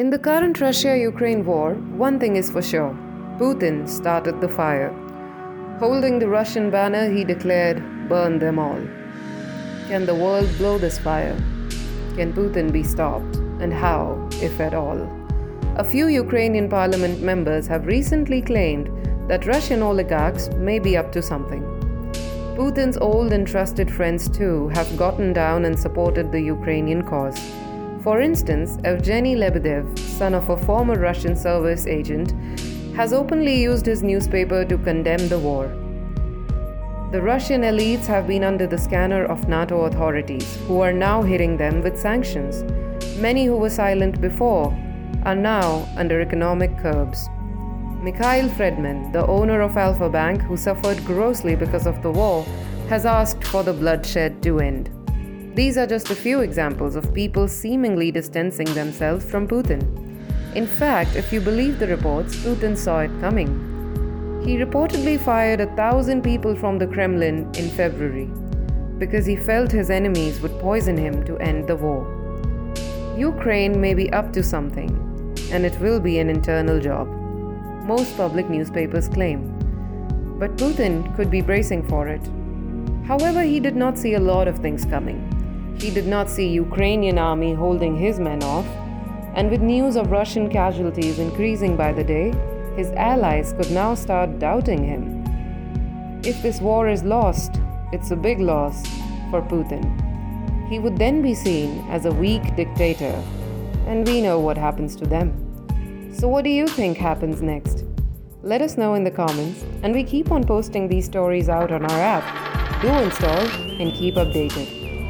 In the current Russia Ukraine war, one thing is for sure Putin started the fire. Holding the Russian banner, he declared, Burn them all. Can the world blow this fire? Can Putin be stopped? And how, if at all? A few Ukrainian parliament members have recently claimed that Russian oligarchs may be up to something. Putin's old and trusted friends, too, have gotten down and supported the Ukrainian cause. For instance, Evgeny Lebedev, son of a former Russian service agent, has openly used his newspaper to condemn the war. The Russian elites have been under the scanner of NATO authorities, who are now hitting them with sanctions. Many who were silent before are now under economic curbs. Mikhail Fridman, the owner of Alfa Bank, who suffered grossly because of the war, has asked for the bloodshed to end. These are just a few examples of people seemingly distancing themselves from Putin. In fact, if you believe the reports, Putin saw it coming. He reportedly fired a thousand people from the Kremlin in February because he felt his enemies would poison him to end the war. Ukraine may be up to something, and it will be an internal job most public newspapers claim. But Putin could be bracing for it. However, he did not see a lot of things coming. He did not see Ukrainian army holding his men off, and with news of Russian casualties increasing by the day, his allies could now start doubting him. If this war is lost, it's a big loss for Putin. He would then be seen as a weak dictator, and we know what happens to them. So, what do you think happens next? Let us know in the comments, and we keep on posting these stories out on our app. Do install and keep updated.